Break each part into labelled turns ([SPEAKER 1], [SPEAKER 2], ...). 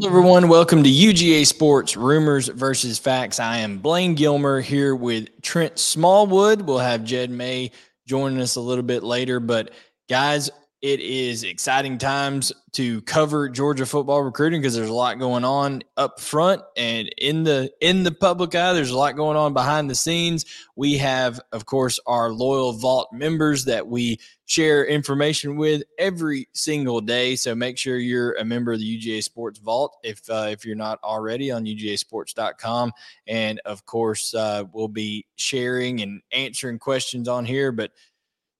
[SPEAKER 1] Hello, everyone. Welcome to UGA Sports Rumors versus Facts. I am Blaine Gilmer here with Trent Smallwood. We'll have Jed May joining us a little bit later. But, guys, it is exciting times to cover Georgia football recruiting because there's a lot going on up front and in the in the public eye. There's a lot going on behind the scenes. We have, of course, our loyal vault members that we share information with every single day. So make sure you're a member of the UGA Sports Vault if uh, if you're not already on UGASports.com. And of course, uh, we'll be sharing and answering questions on here. But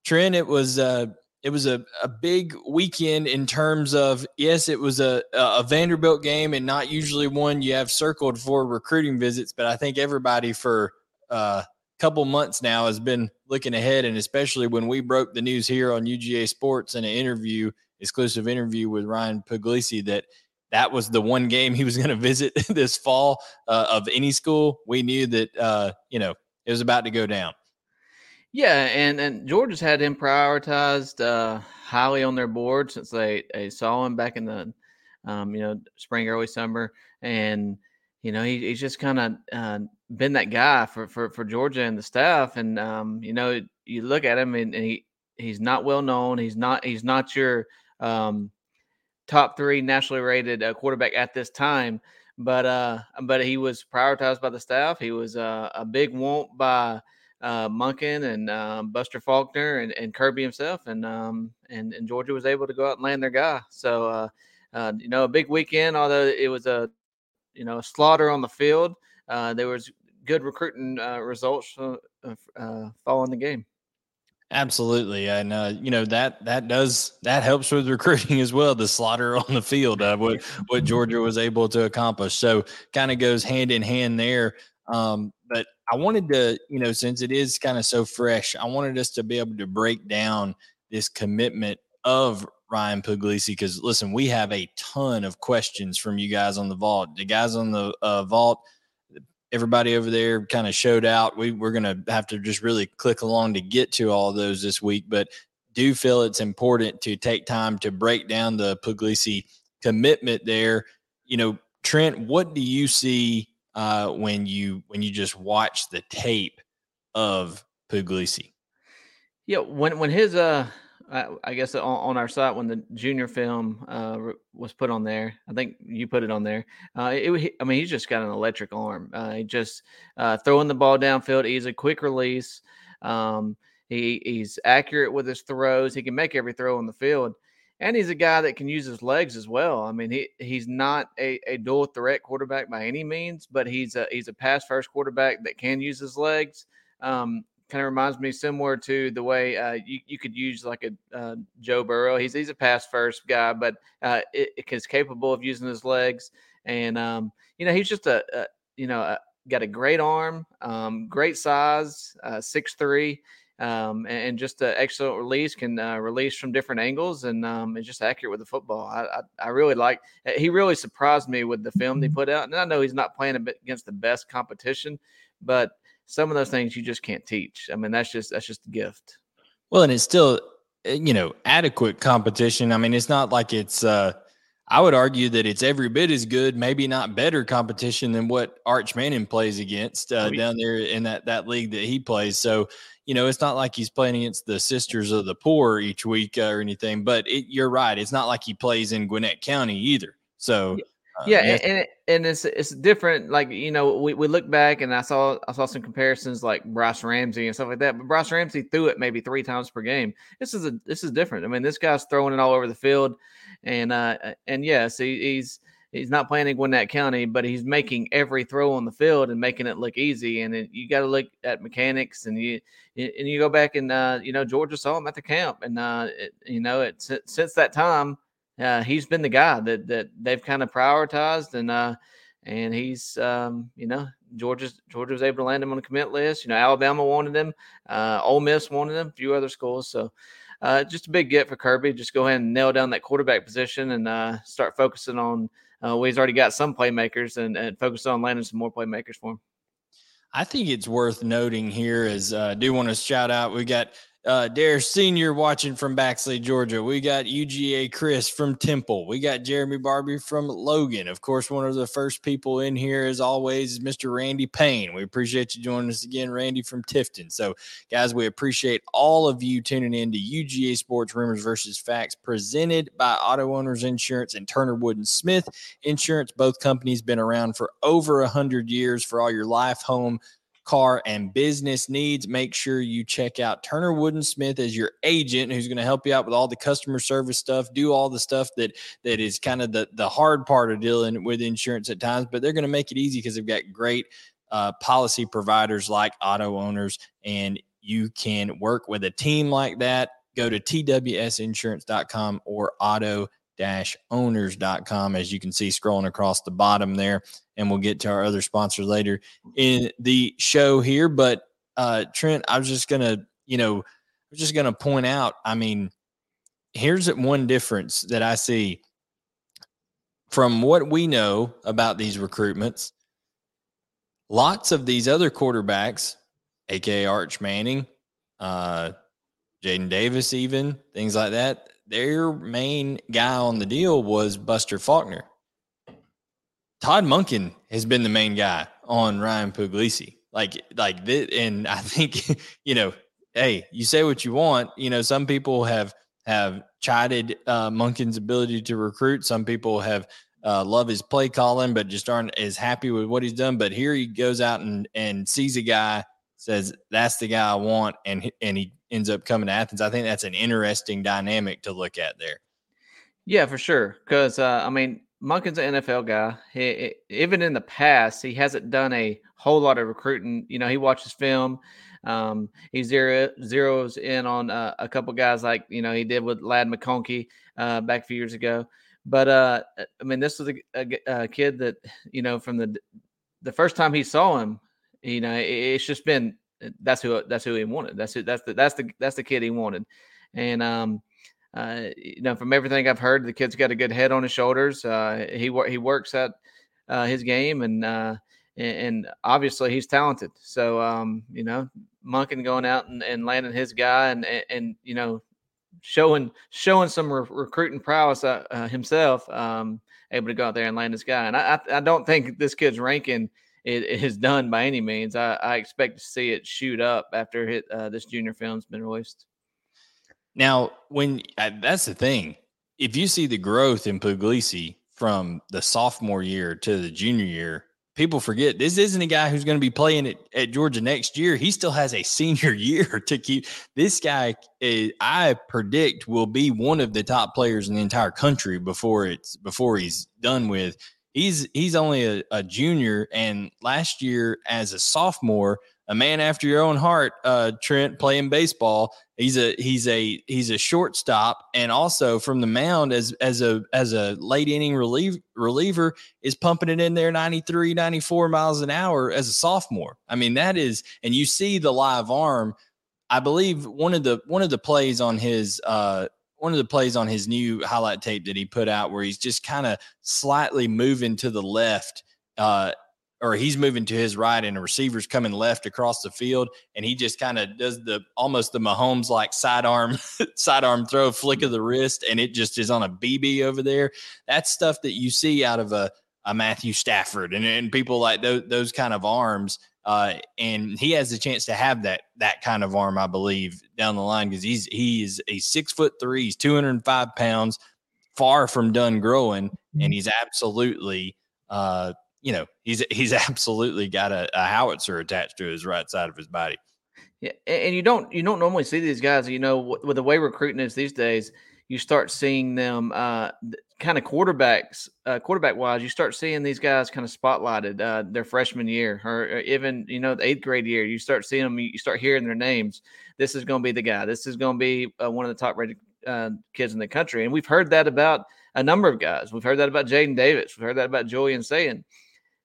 [SPEAKER 1] Trent, it was. Uh, it was a, a big weekend in terms of yes, it was a, a Vanderbilt game and not usually one you have circled for recruiting visits, but I think everybody for a uh, couple months now has been looking ahead, and especially when we broke the news here on UGA Sports in an interview, exclusive interview with Ryan Puglisi that that was the one game he was going to visit this fall uh, of any school. We knew that uh, you know it was about to go down.
[SPEAKER 2] Yeah, and and Georgia's had him prioritized uh, highly on their board since they, they saw him back in the um, you know spring, early summer, and you know he, he's just kind of uh, been that guy for, for for Georgia and the staff. And um, you know you look at him and, he he's not well known. He's not he's not your um, top three nationally rated uh, quarterback at this time. But uh, but he was prioritized by the staff. He was uh, a big want by uh, Monken and um, Buster Faulkner and, and, Kirby himself, and um, and and Georgia was able to go out and land their guy. So uh, uh, you know, a big weekend. Although it was a you know a slaughter on the field, uh, there was good recruiting uh, results uh, following the game.
[SPEAKER 1] Absolutely, and uh, you know that that does that helps with recruiting as well. The slaughter on the field, uh, what what Georgia was able to accomplish, so kind of goes hand in hand there. Um, I wanted to, you know, since it is kind of so fresh, I wanted us to be able to break down this commitment of Ryan Puglisi because listen, we have a ton of questions from you guys on the vault. The guys on the uh, vault, everybody over there kind of showed out. We we're gonna have to just really click along to get to all those this week, but do feel it's important to take time to break down the Puglisi commitment there. You know, Trent, what do you see uh, when you when you just watch the tape of Puglisi?
[SPEAKER 2] Yeah, when when his uh, I, I guess on, on, our site when the junior film uh was put on there, I think you put it on there. Uh, it, I mean, he's just got an electric arm. Uh, he just uh, throwing the ball downfield. He's a quick release. Um, he he's accurate with his throws. He can make every throw on the field and he's a guy that can use his legs as well. I mean, he he's not a, a dual threat quarterback by any means, but he's a he's a pass first quarterback that can use his legs. Um, kind of reminds me similar to the way uh, you, you could use like a uh, Joe Burrow. He's he's a pass first guy, but uh, it, it is capable of using his legs, and um, you know he's just a, a you know a, got a great arm, um, great size, uh, six three um, and, and, just an excellent release can uh, release from different angles and um, it's just accurate with the football. I, I, I, really like. Eh, he really surprised me with the film they mm-hmm. put out, and I know he's not playing against the best competition, but some of those things you just can't teach. I mean, that's just that's just a gift.
[SPEAKER 1] Well, and it's still eh, you know adequate competition. I mean, it's not like it's. uh I would argue that it's every bit as good, maybe not better competition than what Arch Manning plays against uh, oh, down there in that that league that he plays. So, you know, it's not like he's playing against the Sisters of the Poor each week uh, or anything. But it, you're right; it's not like he plays in Gwinnett County either. So,
[SPEAKER 2] uh, yeah, and and, and it's it's different. Like you know, we, we look back and I saw I saw some comparisons like Bryce Ramsey and stuff like that. But Bryce Ramsey threw it maybe three times per game. This is a this is different. I mean, this guy's throwing it all over the field and uh, and yes, he, he's he's not playing in Gwinnett County, but he's making every throw on the field and making it look easy. And it, you got to look at mechanics, and you and you go back and uh, you know Georgia saw him at the camp, and uh, it, you know it since that time uh, he's been the guy that that they've kind of prioritized, and uh, and he's um, you know Georgia's Georgia was able to land him on the commit list. You know Alabama wanted him, uh, Ole Miss wanted him, a few other schools, so uh, just a big get for Kirby. Just go ahead and nail down that quarterback position and uh, start focusing on. Uh, he's already got some playmakers and, and focus on landing some more playmakers for him.
[SPEAKER 1] I think it's worth noting here is uh, I do want to shout out. We got uh, Dare Senior watching from Baxley, Georgia. We got UGA Chris from Temple. We got Jeremy Barbie from Logan. Of course, one of the first people in here, as always, is Mr. Randy Payne. We appreciate you joining us again, Randy from Tifton. So, guys, we appreciate all of you tuning in to UGA Sports Rumors versus Facts, presented by Auto Owners Insurance and Turner Wood and Smith Insurance. Both companies been around for over a hundred years for all your life, home car and business needs, make sure you check out Turner Wood and Smith as your agent who's going to help you out with all the customer service stuff, do all the stuff that that is kind of the the hard part of dealing with insurance at times, but they're going to make it easy because they've got great uh, policy providers like auto owners and you can work with a team like that. Go to twsinsurance.com or auto owners.com as you can see scrolling across the bottom there and we'll get to our other sponsors later in the show here but uh trent i was just gonna you know i was just gonna point out i mean here's one difference that i see from what we know about these recruitments lots of these other quarterbacks aka arch manning uh jaden davis even things like that their main guy on the deal was Buster Faulkner. Todd Monken has been the main guy on Ryan Puglisi. Like, like this, and I think, you know, hey, you say what you want. You know, some people have have chided uh, Monken's ability to recruit. Some people have uh, love his play calling, but just aren't as happy with what he's done. But here he goes out and and sees a guy, says that's the guy I want, and and he ends up coming to Athens. I think that's an interesting dynamic to look at there.
[SPEAKER 2] Yeah, for sure. Because uh, I mean, Monken's an NFL guy. He, even in the past, he hasn't done a whole lot of recruiting. You know, he watches film. Um, he zero, zeroes in on uh, a couple guys like you know he did with Ladd McConkey uh, back a few years ago. But uh, I mean, this was a, a, a, kid that you know from the the first time he saw him, you know, it, it's just been that's who that's who he wanted. That's who, that's the that's the that's the kid he wanted. And um, uh, you know, from everything I've heard, the kid's got a good head on his shoulders. Uh, he he works at uh, his game, and, uh, and, obviously he's talented. So um, you know, Monken going out and, and landing his guy, and, and, and you know, showing showing some re- recruiting prowess uh, uh, himself, um, able to go out there and land his guy. And I I, I don't think this kid's ranking is done by any means. I, I, expect to see it shoot up after this junior film's been released.
[SPEAKER 1] Now, when that's the thing, if you see the growth in Puglisi from the sophomore year to the junior year, people forget this isn't a guy who's going to be playing at, at Georgia next year. He still has a senior year to keep. This guy, is, I predict, will be one of the top players in the entire country before it's before he's done with he's he's only a, a, junior and last year as a sophomore a man after your own heart uh, trent playing baseball. He's a he's a he's a shortstop. And also from the mound as as a as a late inning relief, reliever is pumping it in there 93 94 miles an hour as a sophomore. I mean that is and you see the live arm. I believe one of the one of the plays on his uh one of the plays on his new highlight tape that he put out where he's just kind of slightly moving to the left uh, or he's moving to his right and the receiver's coming left across the field and he just kind of does the almost the Mahomes like sidearm sidearm throw flick of the wrist and it just is on a BB over there. That's stuff that you see out of a, a Matthew Stafford and, and people like those, those kind of arms uh, and he has the chance to have that that kind of arm, I believe, down the line because he's he is a six foot three, he's two hundred and five pounds, far from done growing, and mm-hmm. he's absolutely, uh, you know, he's he's absolutely got a, a howitzer attached to his right side of his body.
[SPEAKER 2] Yeah, and you don't you don't normally see these guys. You know, with the way recruiting is these days, you start seeing them uh, kind of quarterbacks, uh, quarterback wise. You start seeing these guys kind of spotlighted uh, their freshman year, or, or, even you know the eighth grade year. You start seeing them. You start hearing their names. This is going to be the guy. This is going to be uh, one of the top rated uh, kids in the country. And we've heard that about a number of guys. We've heard that about Jaden Davis. We've heard that about Julian Sayin.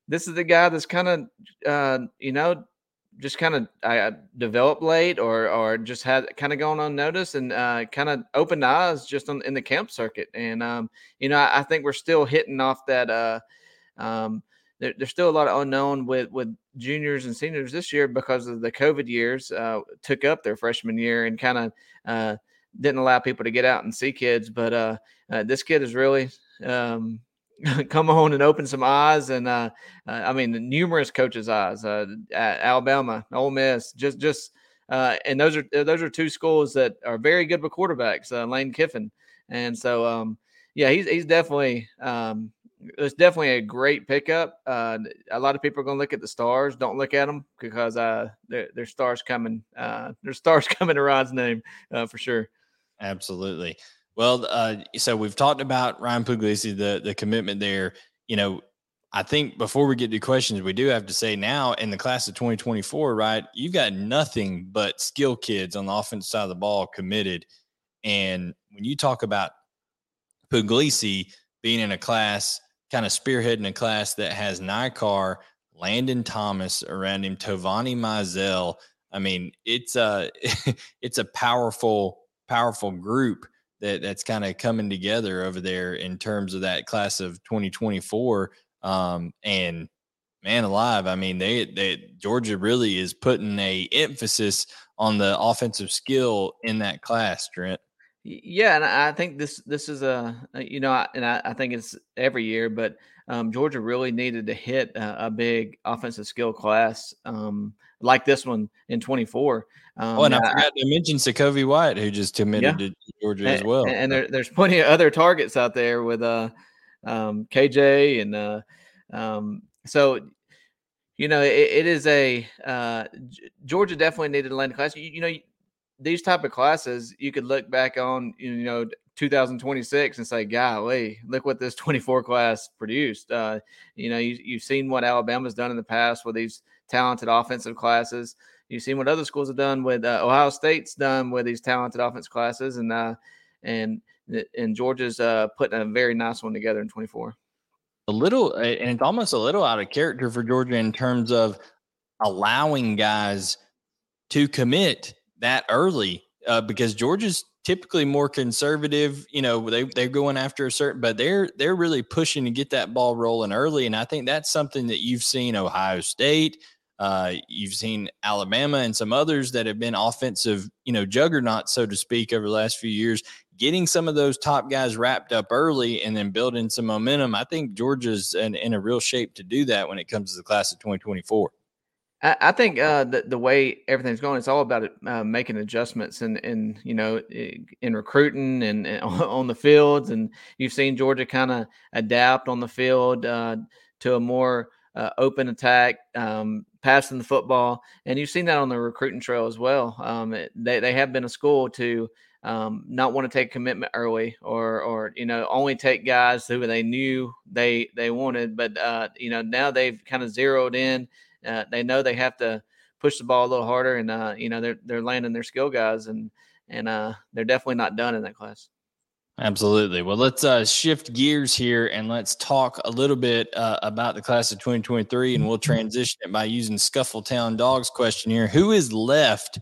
[SPEAKER 2] This is the guy that's kind of uh, you know just kind of uh, developed late or or just had kind of gone unnoticed and uh, kind of opened eyes just on, in the camp circuit. And um, you know, I, I, think we're still hitting off that uh, um, there, there's still a lot of unknown with with juniors and seniors this year because of the COVID years uh, took up their freshman year and kind of uh, didn't allow people to get out and see kids. But uh, this kid is really um, come on and open some eyes, and uh, uh, I mean numerous coaches' eyes. Alabama, Ole Miss, just just and those are those are two schools that are very good with quarterbacks. Lane Kiffin, and so um, yeah, he's he's definitely. Um, it's definitely a great pickup. Uh, a lot of people are going to look at the stars. Don't look at them because uh, there's stars coming. Uh, there's stars coming to Rod's name uh, for sure.
[SPEAKER 1] Absolutely. Well, uh, so we've talked about Ryan Puglisi, the the commitment there. You know, I think before we get to questions, we do have to say now in the class of 2024, right? You've got nothing but skill kids on the offensive side of the ball committed. And when you talk about Puglisi being in a class kind of spearheading a class that has Nikar, Landen Thomas around him, Tovani Mizell. I mean, it's a it's a powerful, powerful group that that's kind of coming together over there in terms of that class of 2024. Um, and man alive, I mean, they they Georgia really is putting a emphasis on the offensive skill in that class, Trent.
[SPEAKER 2] Yeah, and I think this this is a you know, and I, I think it's every year, but um, Georgia really needed to hit a, a big offensive skill class um, like this one in 24.
[SPEAKER 1] Um, oh, and I, I forgot to mention Sacovie White, who just committed yeah. to Georgia
[SPEAKER 2] and,
[SPEAKER 1] as well.
[SPEAKER 2] And there, there's plenty of other targets out there with uh, um, KJ and uh, um, so you know it, it is a uh, Georgia definitely needed to land class. You, you know these type of classes, you could look back on, you know, 2026 and say, golly, look what this 24 class produced. Uh, you know, you, you've seen what Alabama's done in the past with these talented offensive classes. You've seen what other schools have done with uh, Ohio State's done with these talented offense classes, and uh, and and Georgia's uh, putting a very nice one together in 24.
[SPEAKER 1] A little, and it's almost a little out of character for Georgia in terms of allowing guys to commit that early uh, because Georgia's typically more conservative. You know, they they're going after a certain, but they're they're really pushing to get that ball rolling early, and I think that's something that you've seen Ohio State. Uh, you've seen Alabama and some others that have been offensive, you know, juggernauts, so to speak, over the last few years. Getting some of those top guys wrapped up early and then building some momentum. I think Georgia's in, in a real shape to do that when it comes to the class of 2024.
[SPEAKER 2] I, think uh, the the way everything's going, it's all about uh, making adjustments and and you know in recruiting and, and, on the fields. And you've seen Georgia kind of adapt on the field uh, to a more uh, open attack, um, passing the football, and you've seen that on the recruiting trail as well. Um, it, they they have been a school to. Um, not want to take commitment early or or you know only take guys who they knew they they wanted but uh, you know now they've kind of zeroed in uh, they know they have to push the ball a little harder, and uh, you know they're they're landing their skill guys, and and uh, they're definitely not done in that class.
[SPEAKER 1] Absolutely. Well, let's uh, shift gears here and let's talk a little bit uh, about the class of 2023, and we'll mm-hmm. transition it by using Scuffletown Dogs question here. Who is left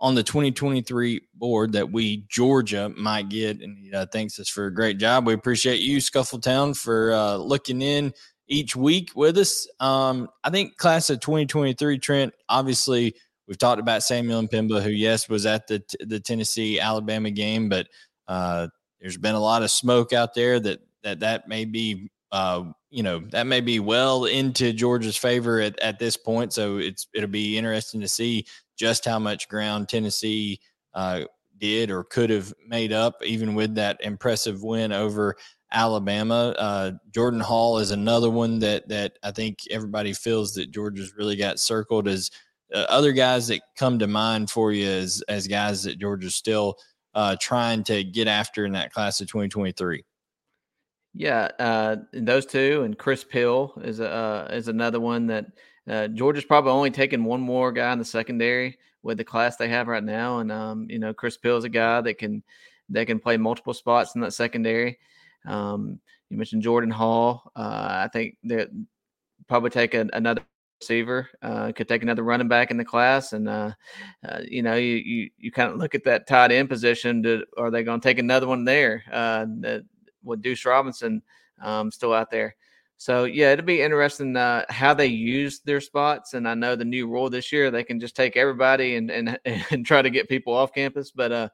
[SPEAKER 1] on the 2023 board that we Georgia might get? And he uh, thanks us for a great job. We appreciate you, Scuffletown, for uh, looking in each week with us. Um, I think class of 2023, Trent, obviously we've talked about Samuel M'Pemba, who, yes, was at the, the Tennessee Alabama game, but uh, there's been a lot of smoke out there that that, that may be, uh, you know, that may be well into Georgia's favor at, at this point. So it's, it'll be interesting to see just how much ground Tennessee uh, did or could have made up, even with that impressive win over Alabama. Uh, Jordan Hall is another one that that I think everybody feels that Georgia's really got circled as uh, other guys that come to mind for you as as guys that Georgia's still uh, trying to get after in that class of 2023.
[SPEAKER 2] Yeah, uh, those two and Chris Peal is uh, is another one that uh, Georgia's probably only taking one more guy in the secondary with the class they have right now, and um, you know Chris Peal is a guy that can that can play multiple spots in that secondary. Um, you mentioned Jordan Hall. Uh, I think that probably take another receiver. Uh, could take another running back in the class, and uh, uh, you know, you you, you kind of look at that tight end position. To, are they going to take another one there? Uh, with Duce Robinson um, still out there, So yeah, it'll be interesting uh, how they use their spots. And I know the new rule this year they can just take everybody and and, and try to get people off campus. But uh,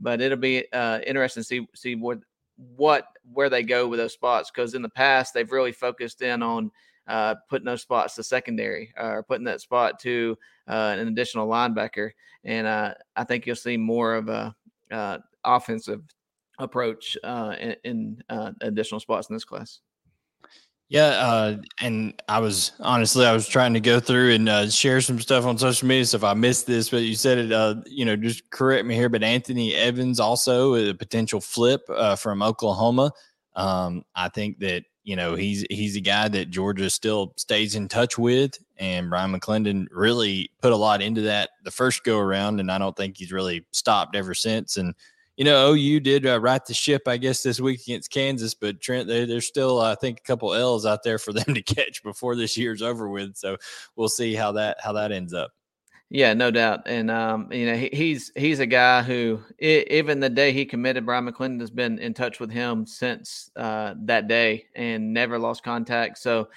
[SPEAKER 2] but it'll be uh, interesting to see see what what where they go with those spots because in the past they've really focused in on uh, putting those spots to secondary or putting that spot to uh, an additional linebacker. And uh, I think you'll see more of a uh, offensive approach uh, in, in uh, additional spots in this class.
[SPEAKER 1] Yeah, uh, and I was honestly, I was trying to go through and uh, share some stuff on social media. So if I missed this, but you said it, uh, you know, just correct me here. But Anthony Evans also a potential flip uh, from Oklahoma. Um, I think that you know he's he's a guy that Georgia still stays in touch with, and Brian McClendon really put a lot into that the first go around, and I don't think he's really stopped ever since. And you know, OU did uh, right the ship, I guess, this week against Kansas, but Trent, they, there's still, I think, a couple L's out there for them to catch before this year's over with. So we'll see how that how that ends up.
[SPEAKER 2] Yeah, no doubt, and um, you know, he, he's he's a guy who, even the day he committed, Brian McClendon has been in touch with him since uh, that day and never lost contact. So.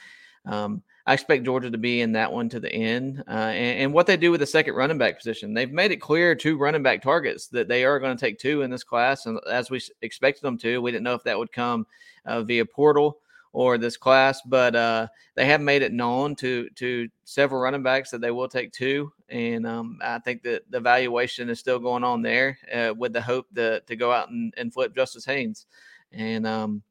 [SPEAKER 2] Um, I expect Georgia to be in that one to the end. Uh, and, and, what they do with the second running back position, they've made it clear to running back targets that they are going to take two in this class, and as we expected them to. We didn't know if that would come uh, via portal or this class, but uh, they have made it known to to several running backs that they will take two, and um, I think that the evaluation is still going on there uh, with the hope to to go out and, and flip Justice Haynes, and um,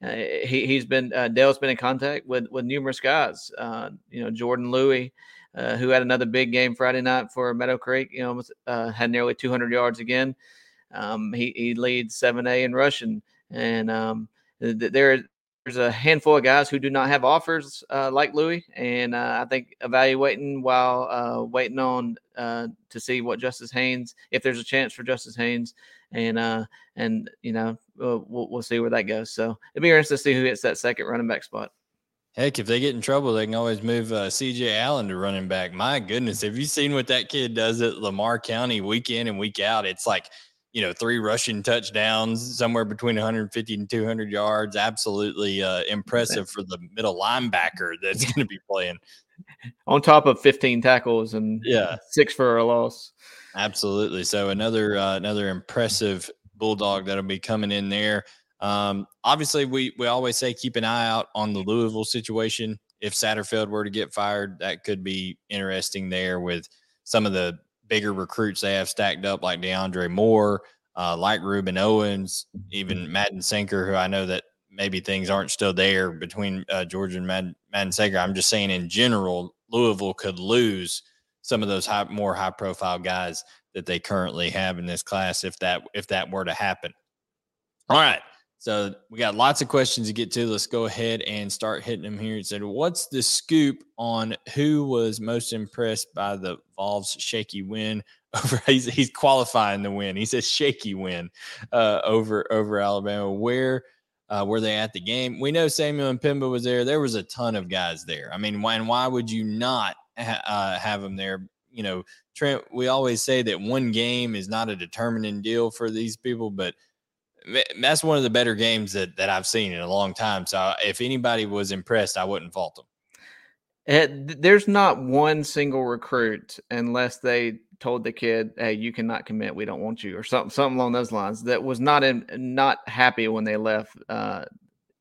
[SPEAKER 2] uh, he, he's been uh, Dell's been in contact with with numerous guys. Uh, you know, Jordan Louis, who had another big game Friday night for Meadow Creek. You know, had nearly 200 yards again. Um, he he leads 7A in rushing, and um, th- there there's a handful of guys who do not have offers uh, like Louis, and I think evaluating while waiting on to see what Justice Haynes, if there's a chance for Justice Haynes, and uh and you know we'll, we'll see where that goes. So it'd be interesting to see who hits that second running back spot.
[SPEAKER 1] Heck, if they get in trouble, they can always move uh, CJ Allen to running back. My goodness, have you seen what that kid does at Lamar County week in and week out? It's like, you know, three rushing touchdowns, somewhere between 150 and 200 yards. Absolutely uh, impressive for the middle linebacker that's going to be playing.
[SPEAKER 2] On top of 15 tackles and
[SPEAKER 1] yeah,
[SPEAKER 2] six for a loss.
[SPEAKER 1] Absolutely. So another uh, another impressive bulldog that'll be coming in there. Um, obviously, we we always say keep an eye out on the Louisville situation. If Satterfield were to get fired, that could be interesting there with some of the bigger recruits they have stacked up, like DeAndre Moore, uh, like Ruben Owens, even Madden Sanker, who I know that maybe things aren't still there between uh, Georgia and Madden, Madden Sanker. I'm just saying in general, Louisville could lose some of those high, more high profile guys that they currently have in this class if that if that were to happen. All right. So we got lots of questions to get to. Let's go ahead and start hitting them here. It said, "What's the scoop on who was most impressed by the Vols' shaky win over? He's, he's qualifying the win. He says shaky win uh, over over Alabama. Where uh, were they at the game? We know Samuel M'Pemba was there. There was a ton of guys there. I mean, why and why would you not uh, have them there. You know, Trent, we always say that one game is not a determining deal for these people, but that's one of the better games that, that I've seen in a long time. So if anybody was impressed, I wouldn't fault them.
[SPEAKER 2] It, there's not one single recruit unless they told the kid, "Hey, you cannot commit. We don't want you," or something, something along those lines. That was not in, not happy when they left. Uh,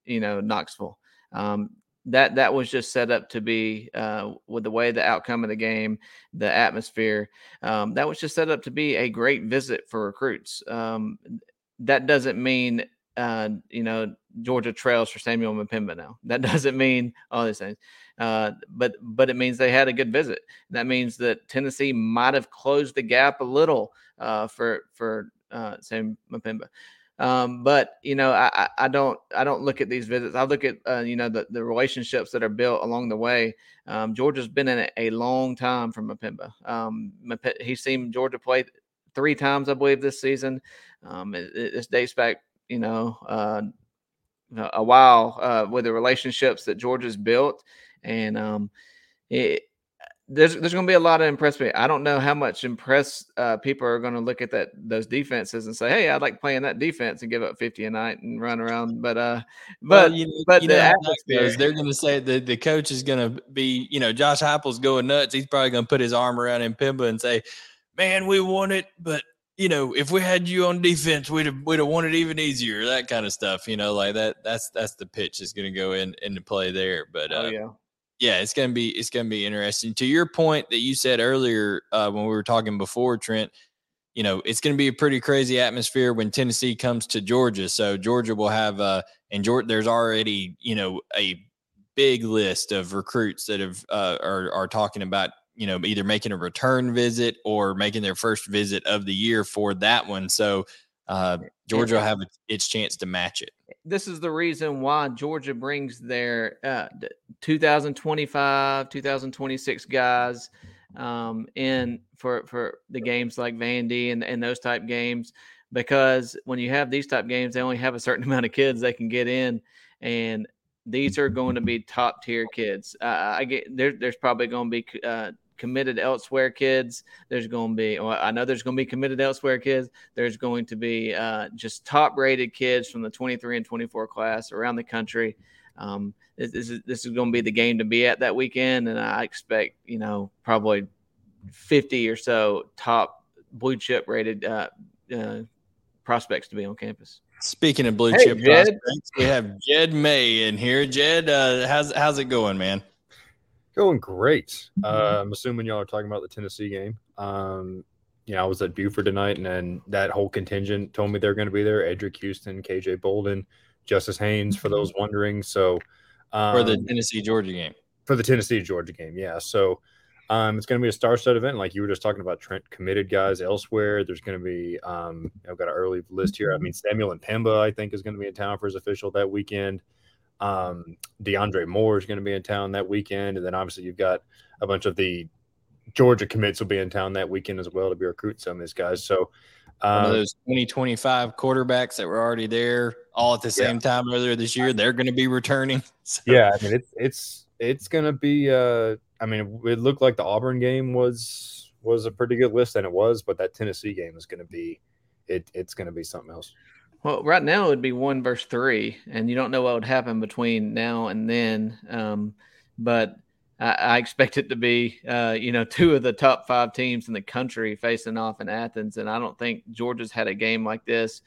[SPEAKER 2] you know, Knoxville. Um, that that was just set up to be uh, with the way the outcome of the game, the atmosphere. Um, that was just set up to be a great visit for recruits. Um, that doesn't mean uh, you know Georgia trails for Samuel M'Pemba now. That doesn't mean all these things, uh, but but it means they had a good visit. That means that Tennessee might have closed the gap a little uh, for for uh, Sam M'Pemba. Um, but you know, I, I don't I don't look at these visits. I look at uh, you know the, the relationships that are built along the way. Um, Georgia's been in a, a long time from M'Pemba. Um, he's seen Georgia play three times, I believe, this season. Um, it, it, this dates back, you know, uh, a while uh, with the relationships that Georgia's built, and um, it, there's there's going to be a lot of impressed. I don't know how much impressed uh, people are going to look at that those defenses and say, "Hey, I'd like playing that defense and give up 50 a night and run around." But uh, but well, you, but
[SPEAKER 1] you the atmosphere, they're going to say the the coach is going to be, you know, Josh Heupel's going nuts. He's probably going to put his arm around M'Pemba and say, "Man, we won it, but you know, if we had you on defense, we'd have we'd have won it even easier." That kind of stuff, you know, like that. That's that's the pitch is going to go in into play there. But
[SPEAKER 2] oh, uh, oh yeah
[SPEAKER 1] yeah, it's gonna be it's gonna be interesting. To your point that you said earlier uh, when we were talking before, Trent, you know it's gonna be a pretty crazy atmosphere when Tennessee comes to Georgia. So Georgia will have uh, and Georgia, there's already you know a big list of recruits that have uh, are are talking about you know either making a return visit or making their first visit of the year for that one. So uh, Georgia will have its chance to match it.
[SPEAKER 2] This is the reason why Georgia brings their uh, 2025, 2026 guys um, in for for the games like Vandy and, and those type games because when you have these type games, they only have a certain amount of kids they can get in, and these are going to be top tier kids. Uh, I get there, there's probably going to be uh, committed elsewhere kids. There's going to be, well, I know there's going to be committed elsewhere kids. There's going to be uh, just top rated kids from the 23 and 24 class around the country. Um, this, this, is this is going to be the game to be at that weekend, and I expect you know probably 50 or so top blue chip rated uh, uh, prospects to be on campus.
[SPEAKER 1] Speaking of blue hey, chip Jed. prospects, we have Jed May in here. Jed, uh, how's how's it going, man?
[SPEAKER 3] Going great. Uh, I'm assuming y'all are talking about the Tennessee game. Um, you know, I was at Buford tonight, and then that whole contingent told me they're going to be there. Eddrick Houston, KJ Bolden, Justice Haynes, for those wondering. So,
[SPEAKER 1] um, for the Tennessee Georgia game.
[SPEAKER 3] For the Tennessee Georgia game, yeah. So, um, it's going to be a star-studded event, like you were just talking about. Trent committed guys elsewhere. There's going to be, um, I've got an early list here. I mean, Samuel M'Pemba, I think, is going to be in town for his official that weekend. Um, DeAndre Moore is going to be in town that weekend, and then obviously you've got a bunch of the Georgia commits will be in town that weekend as well to be recruiting some of these guys. So
[SPEAKER 1] um, um, those 2025 quarterbacks that were already there all at the same yeah. time earlier this year, they're going to be returning.
[SPEAKER 3] So. Yeah, I mean it's it's it's going to be. Uh, I mean, it looked like the Auburn game was was a pretty good list, and it was, but that Tennessee game is going to be it. It's going to be something else.
[SPEAKER 2] Well, right now it would be one versus three, and you don't know what would happen between now and then. Um, but I, I, expect it to be, uh, you know, two of the top five teams in the country facing off in Athens, and I don't think Georgia's had a game like this.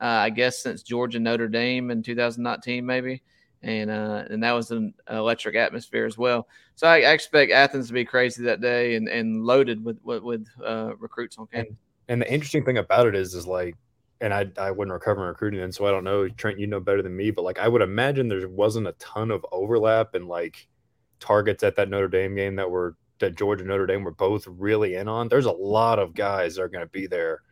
[SPEAKER 2] Uh, I guess since Georgia Notre Dame in 2019, maybe, and uh, and that was an electric atmosphere as well. So I, I, expect Athens to be crazy that day and, and loaded with with, with uh, recruits on campus.
[SPEAKER 3] And, and the interesting thing about it is, is like and I I wasn't recover recovering recruiting then, so I don't know. Trent, you know better than me, but like I would imagine there wasn't a ton of overlap and like targets at that Notre Dame game that were that Georgia Notre Dame were both really in on. There's a lot of guys that are going to be there.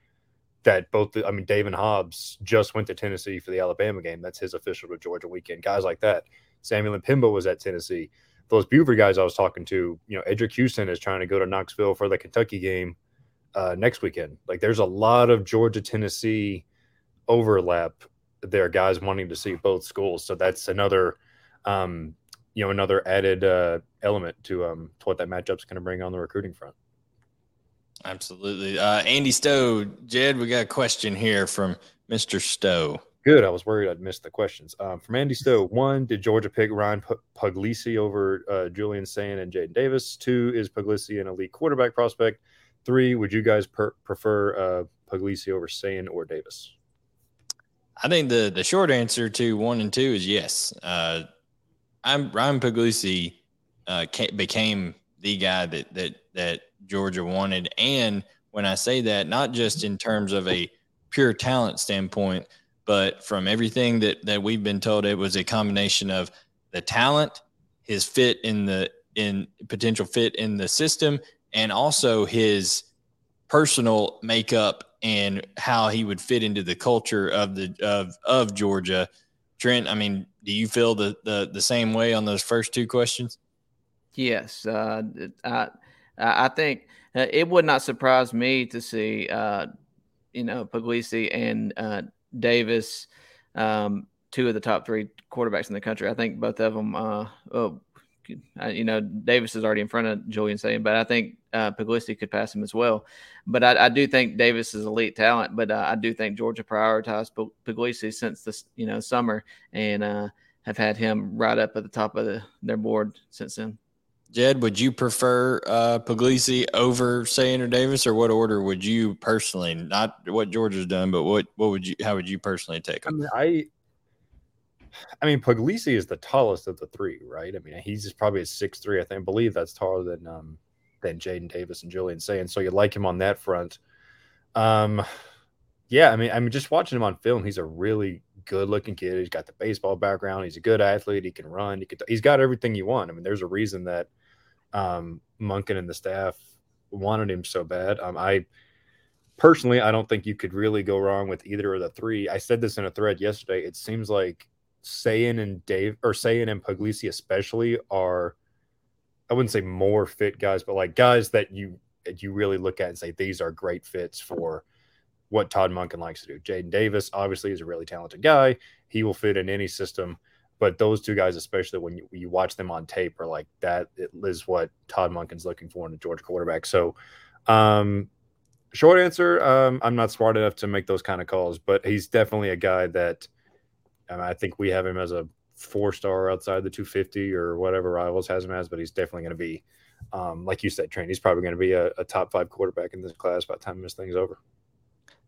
[SPEAKER 3] That both, I mean, David Hobbs just went to Tennessee for the Alabama game. That's his official to Georgia weekend. Guys like that. Samuel M'Pemba was at Tennessee. Those Buford guys I was talking to, you know, Eddrick Houston is trying to go to Knoxville for the Kentucky game uh, next weekend. Like there's a lot of Georgia Tennessee overlap there, guys wanting to see both schools. So that's another, um, you know, another added uh, element to um to what that matchup's going to bring on the recruiting front.
[SPEAKER 1] Absolutely, uh, Andy Stowe, Jed, we got a question here from Mister Stowe.
[SPEAKER 3] Good. I was worried I'd missed the questions. Um, from Andy Stowe, one, did Georgia pick Ryan P- Puglisi over uh, Julian Sayin and Jaden Davis? Two, is Puglisi an elite quarterback prospect? Three, would you guys per- prefer uh, Puglisi over Sayin or Davis?
[SPEAKER 1] I think the the short answer to one and two is yes. Uh, I'm Ryan Puglisi uh, became the guy that that that Georgia wanted, and when I say that, not just in terms of a pure talent standpoint, but from everything that that we've been told, it was a combination of the talent, his fit in the in potential fit in the system, and also his personal makeup and how he would fit into the culture of the of of Georgia. Trent, I mean, do you feel the the, the same way on those first two questions?
[SPEAKER 2] Yes, uh, I I think uh, it would not surprise me to see uh, you know Puglisi and uh, Davis, um, two of the top three quarterbacks in the country. I think both of them uh, uh, you know, Davis is already in front of Julian Sayin, but I think uh, Puglisi could pass him as well. But I, I do think Davis is elite talent, but uh, I do think Georgia prioritized Puglisi since this, you know, summer and uh, have had him right up at the top of the, their board since then.
[SPEAKER 1] Jed, would you prefer uh, Puglisi over or Davis, or what order would you personally, not what Georgia's done, but what what would you, how would you personally take him?
[SPEAKER 3] I mean, I, I mean, Puglisi is the tallest of the three, right? I mean, he's just probably a six three. I think, I believe that's taller than um than Jaden Davis and Julian Sayin. So you like him on that front. Um, yeah, I mean, I mean, just watching him on film, he's a really good looking kid. He's got the baseball background. He's a good athlete. He can run. He could, he's got everything you want. I mean, there's a reason that um, Monken and the staff wanted him so bad. Um, I personally, I don't think you could really go wrong with either of the three. I said this in a thread yesterday. It seems like Sayin and Dave or Sayin and Puglisi especially are, I wouldn't say more fit guys, but like guys that you you really look at and say these are great fits for what Todd Monken likes to do. Jaden Davis obviously is a really talented guy. He will fit in any system. But those two guys, especially when you, you watch them on tape, are like that is what Todd Monken's looking for in a Georgia quarterback. So, um, short answer, um, I'm not smart enough to make those kind of calls, but he's definitely a guy that I, mean, I think we have him as a four star outside the 250 or whatever rivals has him as, but he's definitely going to be, um, like you said, Trent. He's probably going to be a, a, top five quarterback in this class by the time this thing's over.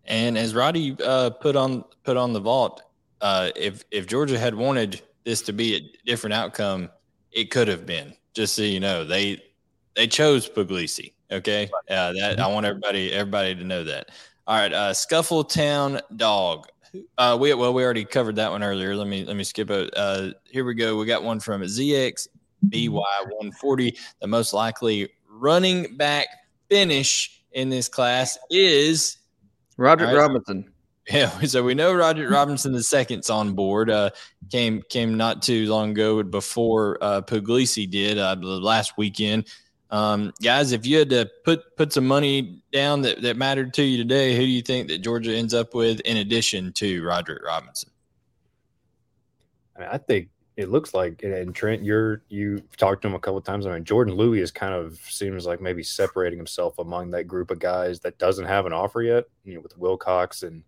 [SPEAKER 1] And as Roddy uh, put on put on the vault, uh, if if Georgia had wanted this to be a different outcome, it could have been. Just so you know, they they chose Puglisi. Okay, uh, that I want everybody everybody to know that. All right, uh, Scuffle Town Dog. Uh, we well we already covered that one earlier. Let me let me skip it. Uh, here we go. We got one from ZX BY 140. The most likely running back finish in this class is
[SPEAKER 2] Roger right, Robinson.
[SPEAKER 1] Yeah, so we know Roderick Robinson the second's on board. Uh, came came not too long ago before uh, Puglisi did uh, last weekend. Um, guys, if you had to put put some money down that, that mattered to you today, who do you think that Georgia ends up with in addition to Roderick Robinson?
[SPEAKER 3] I, mean, I think it looks like, and Trent, you're you talked to him a couple of times. I mean, Jordan Louis is kind of seems like maybe separating himself among that group of guys that doesn't have an offer yet. You know, with Wilcox and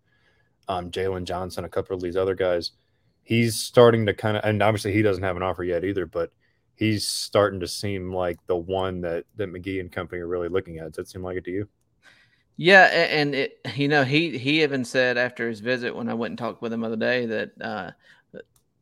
[SPEAKER 3] um, Jalen Johnson, a couple of these other guys. He's starting to kind of, and obviously he doesn't have an offer yet either, but he's starting to seem like the one that that McGee and company are really looking at. Does that seem like it to you?
[SPEAKER 2] Yeah, and it, you know, he he even said after his visit when I went and talked with him the other day that uh,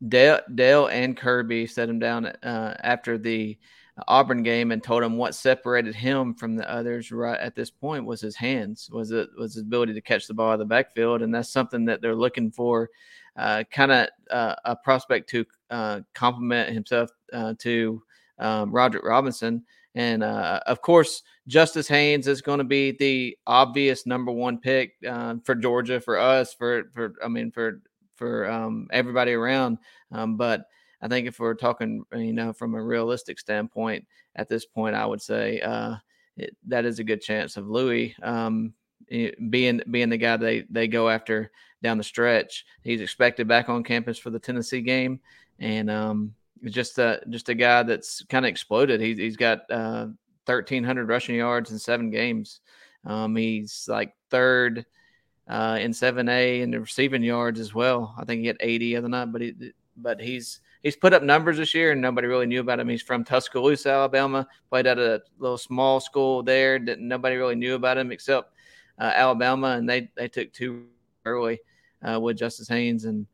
[SPEAKER 2] Dale Dale and Kirby set him down uh, after the Auburn game and told him what separated him from the others right at this point was his hands, was it was his ability to catch the ball in the backfield, and that's something that they're looking for, uh, kind of uh, a prospect to uh, complement himself uh, to um, Roderick Robinson, and uh, of course Justice Haynes is going to be the obvious number one pick uh, for Georgia, for us, for for I mean for for um, everybody around, um, but I think if we're talking, you know, from a realistic standpoint, at this point, I would say uh, it, that is a good chance of Louis um, being being the guy they they go after down the stretch. He's expected back on campus for the Tennessee game, and um, just a just a guy that's kind of exploded. He's he's got uh, 1,300 rushing yards in seven games. Um, he's like third uh, in 7A in the receiving yards as well. I think he had 80 other night, but he but he's he's put up numbers this year, and nobody really knew about him. He's from Tuscaloosa, Alabama. Played at a little small school there that nobody really knew about him except uh, Alabama, and they they took two early uh, with Justice Haynes and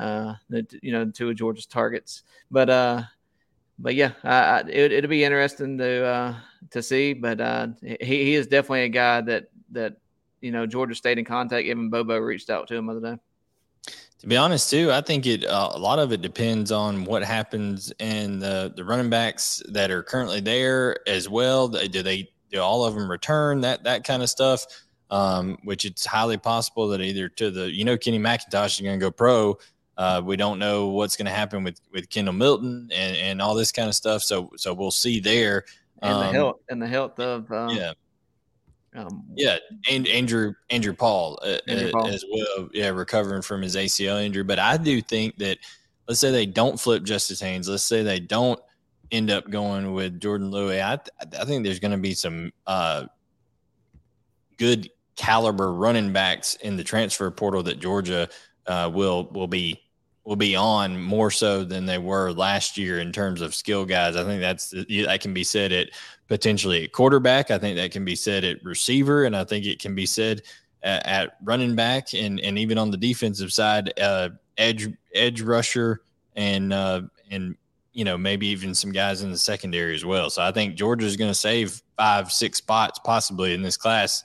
[SPEAKER 2] uh, the you know two of Georgia's targets. But uh, but yeah, I, it, it'll be interesting to uh, to see. But uh, he he is definitely a guy that that you know Georgia stayed in contact. Even Bobo reached out to him the other day.
[SPEAKER 1] To be honest, too, I think it uh, a lot of it depends on what happens in the the running backs that are currently there as well. Do they do all of them return that that kind of stuff? Um, which it's highly possible that either to the you know Kenny McIntosh is going to go pro. Uh, we don't know what's going to happen with with Kendall Milton and, and all this kind of stuff. So so we'll see there.
[SPEAKER 2] And um, the health and the health of um,
[SPEAKER 1] yeah um, yeah, and Andrew Andrew Paul, uh, Andrew uh, Paul, as well. Yeah, recovering from his ACL injury. But I do think that let's say they don't flip Justice Haynes. Let's say they don't end up going with Jordan Louis, I I think there's going to be some uh, good caliber running backs in the transfer portal that Georgia uh, will will be will be on more so than they were last year in terms of skill guys. I think that's that can be said at potentially at quarterback. I think that can be said at receiver, and I think it can be said at, at running back, and and even on the defensive side, uh, edge edge rusher, and uh, and you know maybe even some guys in the secondary as well. So I think Georgia is going to save five six spots possibly in this class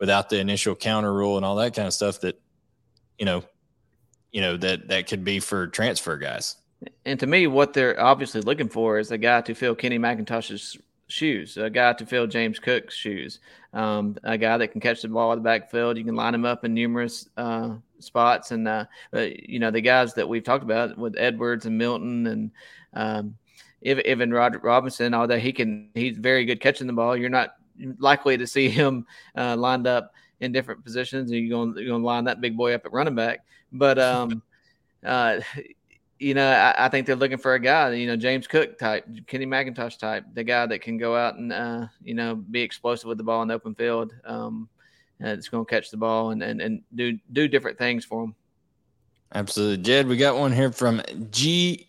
[SPEAKER 1] without the initial counter rule and all that kind of stuff that you know you know that that could be for transfer guys.
[SPEAKER 2] And to me, what they're obviously looking for is a guy to fill Kenny McIntosh's shoes, a guy to fill James Cook's shoes, um, a guy that can catch the ball in the backfield. You can line him up in numerous uh, spots, and uh, you know the guys that we've talked about with Edwards and Milton and um, Evan Robinson, although he can, he's very good catching the ball. You're not likely to see him uh, lined up in different positions, and you're going you're going to line that big boy up at running back. But um, uh, you know, I, I, think they're looking for a guy, you know, James Cook type, Kenny McIntosh type, the guy that can go out and uh, you know be explosive with the ball in the open field. Um, and it's going to catch the ball and, and and do do different things for them.
[SPEAKER 1] Absolutely, Jed. We got one here from GMB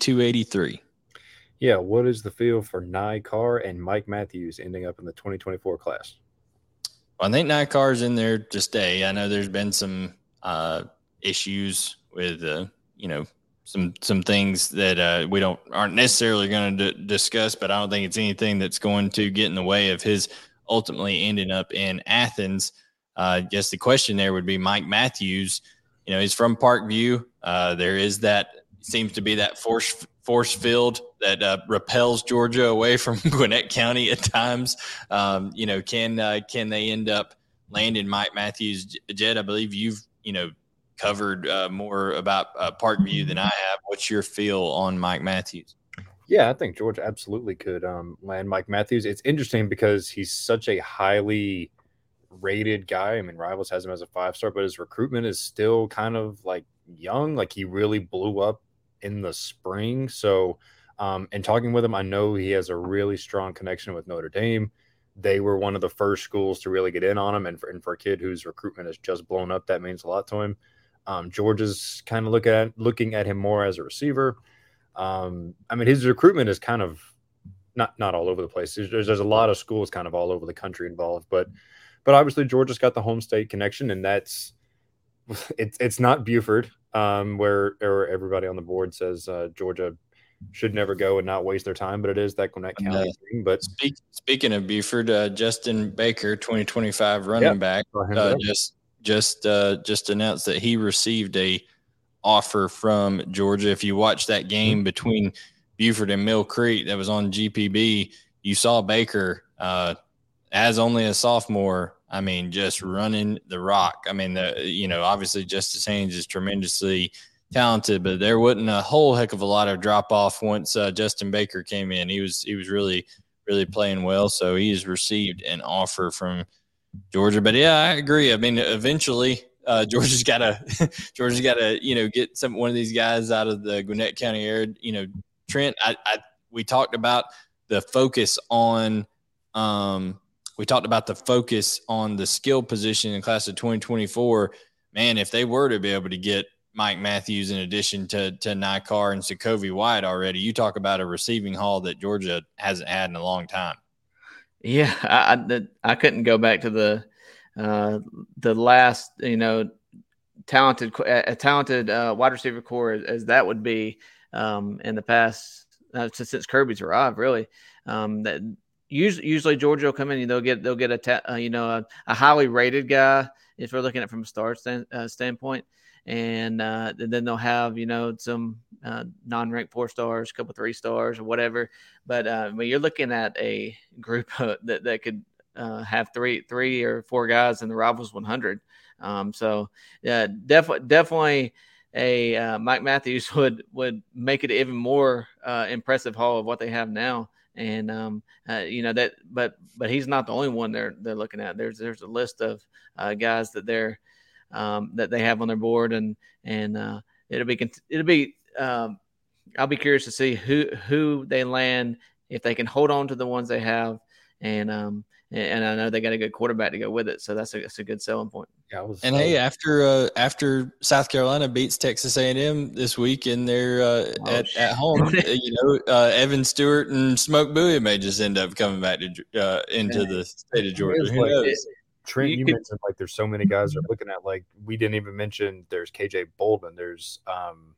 [SPEAKER 1] two eighty three.
[SPEAKER 3] Yeah, what is the feel for Nye Carr and Mike Matthews ending up in the 2024 class?
[SPEAKER 1] Well, I think Nye Carr's in there to stay. I know there's been some uh, issues with, uh, you know, some some things that uh, we don't aren't necessarily going to d- discuss, but I don't think it's anything that's going to get in the way of his ultimately ending up in Athens. Uh, just the question there would be Mike Matthews. You know, he's from Parkview. Uh, there is that seems to be that force force field that uh, repels Georgia away from Gwinnett County at times. Um, you know, can uh, can they end up landing Mike Matthews? Jed, I believe you've you know covered uh, more about uh, Parkview than I have. What's your feel on Mike Matthews?
[SPEAKER 3] Yeah, I think George absolutely could um, land Mike Matthews. It's interesting because he's such a highly rated guy. I mean, Rivals has him as a five star, but his recruitment is still kind of like young. Like he really blew up in the spring. So, um, and talking with him, I know he has a really strong connection with Notre Dame. They were one of the first schools to really get in on him, and for, and for a kid whose recruitment has just blown up, that means a lot to him. Um, Georgia's kind of look at looking at him more as a receiver. Um, I mean, his recruitment is kind of not not all over the place. There's, there's a lot of schools kind of all over the country involved, but but obviously Georgia's got the home state connection, and that's it's it's not Buford, um, where or everybody on the board says uh, Georgia should never go and not waste their time, but it is that Gwinnett County uh, thing. But
[SPEAKER 1] speak, speaking of Buford, uh, Justin Baker, 2025 running back, uh, just just uh, just announced that he received a offer from Georgia. If you watch that game mm-hmm. between Buford and Mill Creek that was on GPB, you saw Baker uh, as only a sophomore I mean, just running the rock. I mean, the you know, obviously Justice Haynes is tremendously talented, but there wasn't a whole heck of a lot of drop off once uh, Justin Baker came in. He was he was really really playing well, so he's received an offer from Georgia. But yeah, I agree. I mean, eventually. Uh, Georgia's got to, Georgia's got to, you know, get some one of these guys out of the Gwinnett County area. You know, Trent, I, I we talked about the focus on um, we talked about the focus on the skill position in class of 2024. Man, if they were to be able to get Mike Matthews in addition to to Nye Carr and Sacovie White already, you talk about a receiving haul that Georgia hasn't had in a long time.
[SPEAKER 2] Yeah, I I, I couldn't go back to the uh, the last you know talented a talented uh, wide receiver core as, as that would be um, in the past uh, since Kirby's arrived. Really, um, that usually, usually Georgia will come in and they'll get they'll get a ta- uh, you know a, a, highly rated guy if we're looking at it from a star stand, uh, standpoint, and uh, then they'll have you know some uh, non-ranked four stars, a couple three stars or whatever. But uh, when you're looking at a group that that could uh, have three three or four guys in the Rivals 100, um, so yeah, definitely definitely a uh, Mike Matthews would would make it even more uh, impressive haul of what they have now and um, uh, you know that, but but he's not the only one they're they're looking at. There's there's a list of uh, guys that they're um, that they have on their board, and and uh, it'll be it'll be um, I'll be curious to see who who they land if they can hold on to the ones they have, and um, and I know they got a good quarterback to go with it, so that's a that's a good selling point.
[SPEAKER 1] Yeah, was, and uh, hey, after uh, after South Carolina beats Texas A and M this week and they're uh, oh, at, at home, uh, you know, uh, Evan Stewart and Smoke Bouie may just end up coming back to uh, into the state of Georgia. Who knows?
[SPEAKER 3] Trent, you, you could, mentioned like there's so many guys are looking at like we didn't even mention there's KJ Bolden, there's um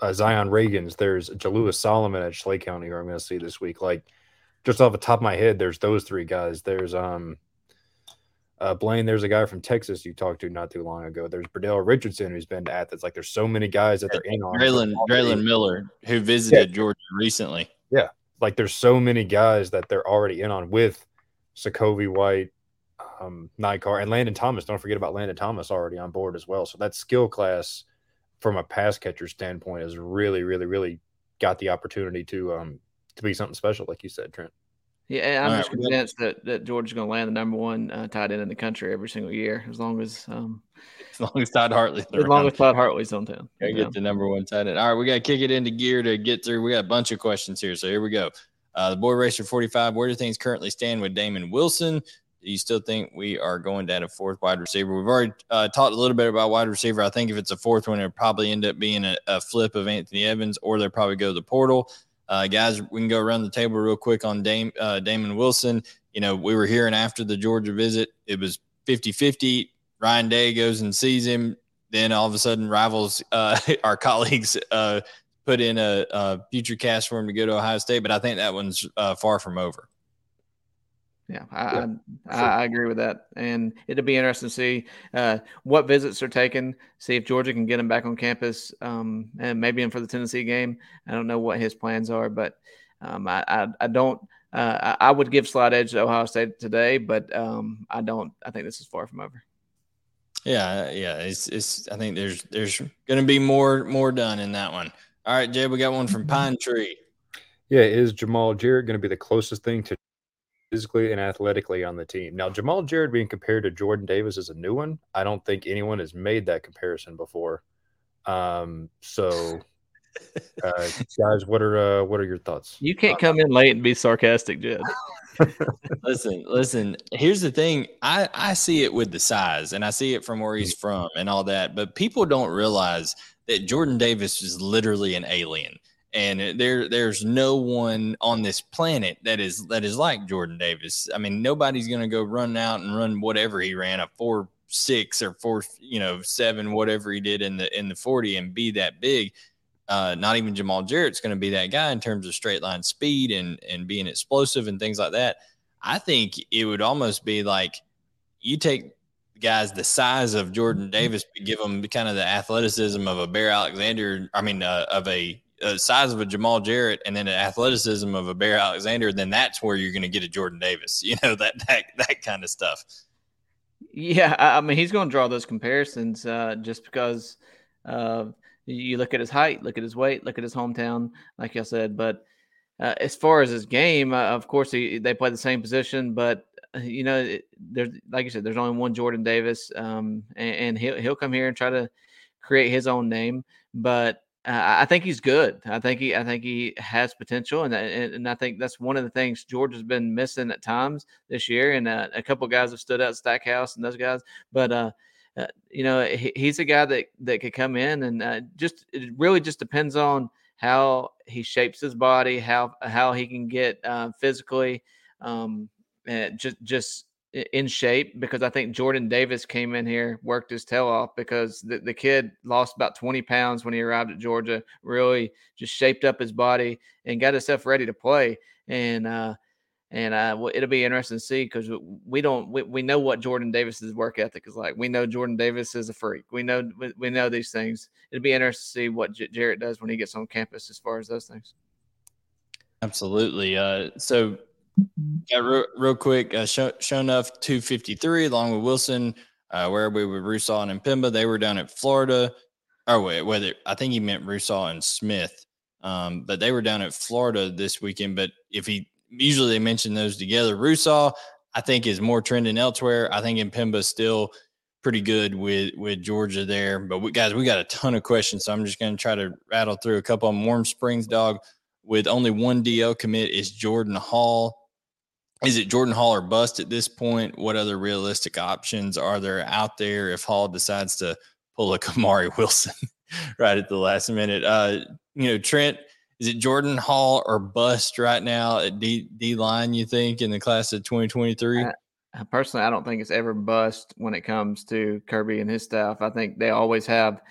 [SPEAKER 3] uh, Zion Reagans, there's Jalewis Solomon at Schley County, who I'm going to see this week. Like just off the top of my head, there's those three guys. There's um uh, Blaine, there's a guy from Texas you talked to not too long ago. There's Bradell Richardson who's been to Athens. Like there's so many guys that they're in on.
[SPEAKER 1] Braylon, Braylon Miller, who visited yeah. Georgia recently.
[SPEAKER 3] Yeah. Like there's so many guys that they're already in on with Sacovie White, um, Nye Carr, and Landen Thomas. Don't forget about Landen Thomas already on board as well. So that skill class from a pass catcher standpoint has really, really, really got the opportunity to um to be something special, like you said, Trent.
[SPEAKER 2] Yeah, I'm All just right. convinced that, that Georgia's going to land the number one uh, tight end in the country every single year, as long as um,
[SPEAKER 1] as long as Todd Hartley,
[SPEAKER 2] as long as Todd Hartley's on town.
[SPEAKER 1] Gotta get the number one tight end. All right, we got to kick it into gear to get through. We got a bunch of questions here, so here we go. Uh, the boy racer 45. Where do things currently stand with Damon Wilson? Do you still think we are going to add a fourth wide receiver? We've already uh, talked a little bit about wide receiver. I think if it's a fourth one, it'll probably end up being a, a flip of Anthony Evans, or they'll probably go to the portal. Uh, guys, we can go around the table real quick on Dame, uh, Damon Wilson. You know, we were hearing after the Georgia visit, it was 50 50. Ryan Day goes and sees him. Then all of a sudden, rivals, uh, our colleagues, uh, put in a, a, future cast for him to go to Ohio State, but I think that one's uh, far from over.
[SPEAKER 2] Yeah, I, yeah, I, I, agree with that, and it'll be interesting to see uh, what visits are taken. See if Georgia can get him back on campus, um, and maybe in for the Tennessee game. I don't know what his plans are, but um, I, I, I, don't. Uh, I would give slide edge to Ohio State today, but um, I don't. I think this is far from over.
[SPEAKER 1] Yeah, yeah. It's, it's. I think there's there's going to be more more done in that one. All right, Jay, we got one from Pine Tree.
[SPEAKER 3] Yeah, is Jamaal Jarrett going to be the closest thing to physically and athletically on the team. Now, Jamaal Jarrett being compared to Jordan Davis is a new one. I don't think anyone has made that comparison before. Um, so, uh, guys, what are uh, what are your thoughts?
[SPEAKER 2] You can't come in late and be sarcastic, Jed.
[SPEAKER 1] listen, listen. Here's the thing. I I see it with the size, and I see it from where he's from, and all that. But people don't realize that Jordan Davis is literally an alien and there there's no one on this planet that is that is like Jordan Davis. I mean, nobody's going to go run out and run whatever he ran a four six or four you know seven whatever he did in the in the forty and be that big. Uh, not even Jamaal Jarrett's going to be that guy in terms of straight line speed and and being explosive and things like that. I think it would almost be like you take guys the size of Jordan Davis, but give them kind of the athleticism of a Bear Alexander. I mean, uh, of a uh, size of a Jamaal Jarrett and then the athleticism of a Bear Alexander, then that's where you're going to get a Jordan Davis. You know that that that kind of stuff.
[SPEAKER 2] Yeah, I mean he's going to draw those comparisons uh, just because uh, you look at his height, look at his weight, look at his hometown, like I said. But uh, as far as his game, uh, of course he, they play the same position, but you know there's like you said, there's only one Jordan Davis, um, and, and he'll he'll come here and try to create his own name, but uh, I think he's good. I think he, I think he has potential, and, and, and I think that's one of the things George has been missing at times this year. And uh, a couple guys have stood out, Stackhouse and those guys. But uh, uh you know, he, he's a guy that that could come in, and uh, just it really just depends on how he shapes his body, how how he can get uh, physically, um, just just in shape because I think Jordan Davis came in here, worked his tail off because the, the kid lost about 20 pounds when he arrived at Georgia, really just shaped up his body and got himself ready to play. And, uh, and uh, it'll be interesting to see because we don't we, we know what Jordan Davis's work ethic is like. We know Jordan Davis is a freak. We know we, we know these things. It'll be interesting to see what J- Jarrett does when he gets on campus as far as those things.
[SPEAKER 1] Absolutely. Uh, so yeah, real, real quick. Uh, show, enough 253 along with Wilson, uh, where we were Russaw and M'Pemba. They were down at Florida. Oh, wait, whether I think he meant Russaw and Smith. Um, but they were down at Florida this weekend. But if he usually they mention those together, Russaw, I think is more trending elsewhere. I think M'Pemba still pretty good with with Georgia there. But we, guys, we got a ton of questions, so I'm just going to try to rattle through a couple. On Warm Springs dog with only one DL commit is Jordan Hall. Is it Jordan Hall or bust at this point? What other realistic options are there out there if Hall decides to pull a Kamari Wilson right at the last minute? Uh, you know, Trent, is it Jordan Hall or bust right now at D, D line, you think, in the class of 2023?
[SPEAKER 2] personally, I don't think it's ever bust when it comes to Kirby and his staff. I think they always have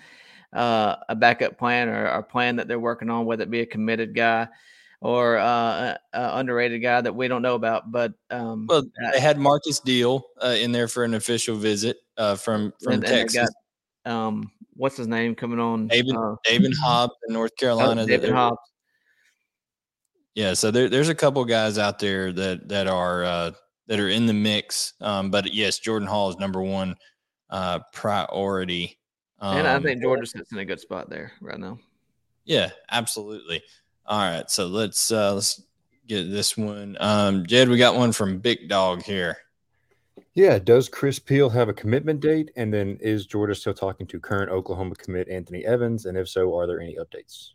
[SPEAKER 2] uh, a backup plan or a plan that they're working on, whether it be a committed guy or uh, underrated guy that we don't know about. But um,
[SPEAKER 1] well, they had Marcus Deal uh, in there for an official visit uh, from from and, Texas.
[SPEAKER 2] And got, um, what's his name coming on?
[SPEAKER 1] David uh, David Hobbs in North oh, Carolina.
[SPEAKER 2] David Hobbs.
[SPEAKER 1] Yeah, so there, there's a couple guys out there that that are uh, that are in the mix. Um, but yes, Jordan Hall is number one uh, priority.
[SPEAKER 2] Um, and I um, think Georgia sits in a good spot there right now.
[SPEAKER 1] Yeah, absolutely. All right, so let's uh, let's get this one. Um, Jed, we got one from Big Dog here.
[SPEAKER 3] Yeah, does Chris Peal have a commitment date? And then is Georgia still talking to current Oklahoma commit Anthony Evans? And if so, are there any updates?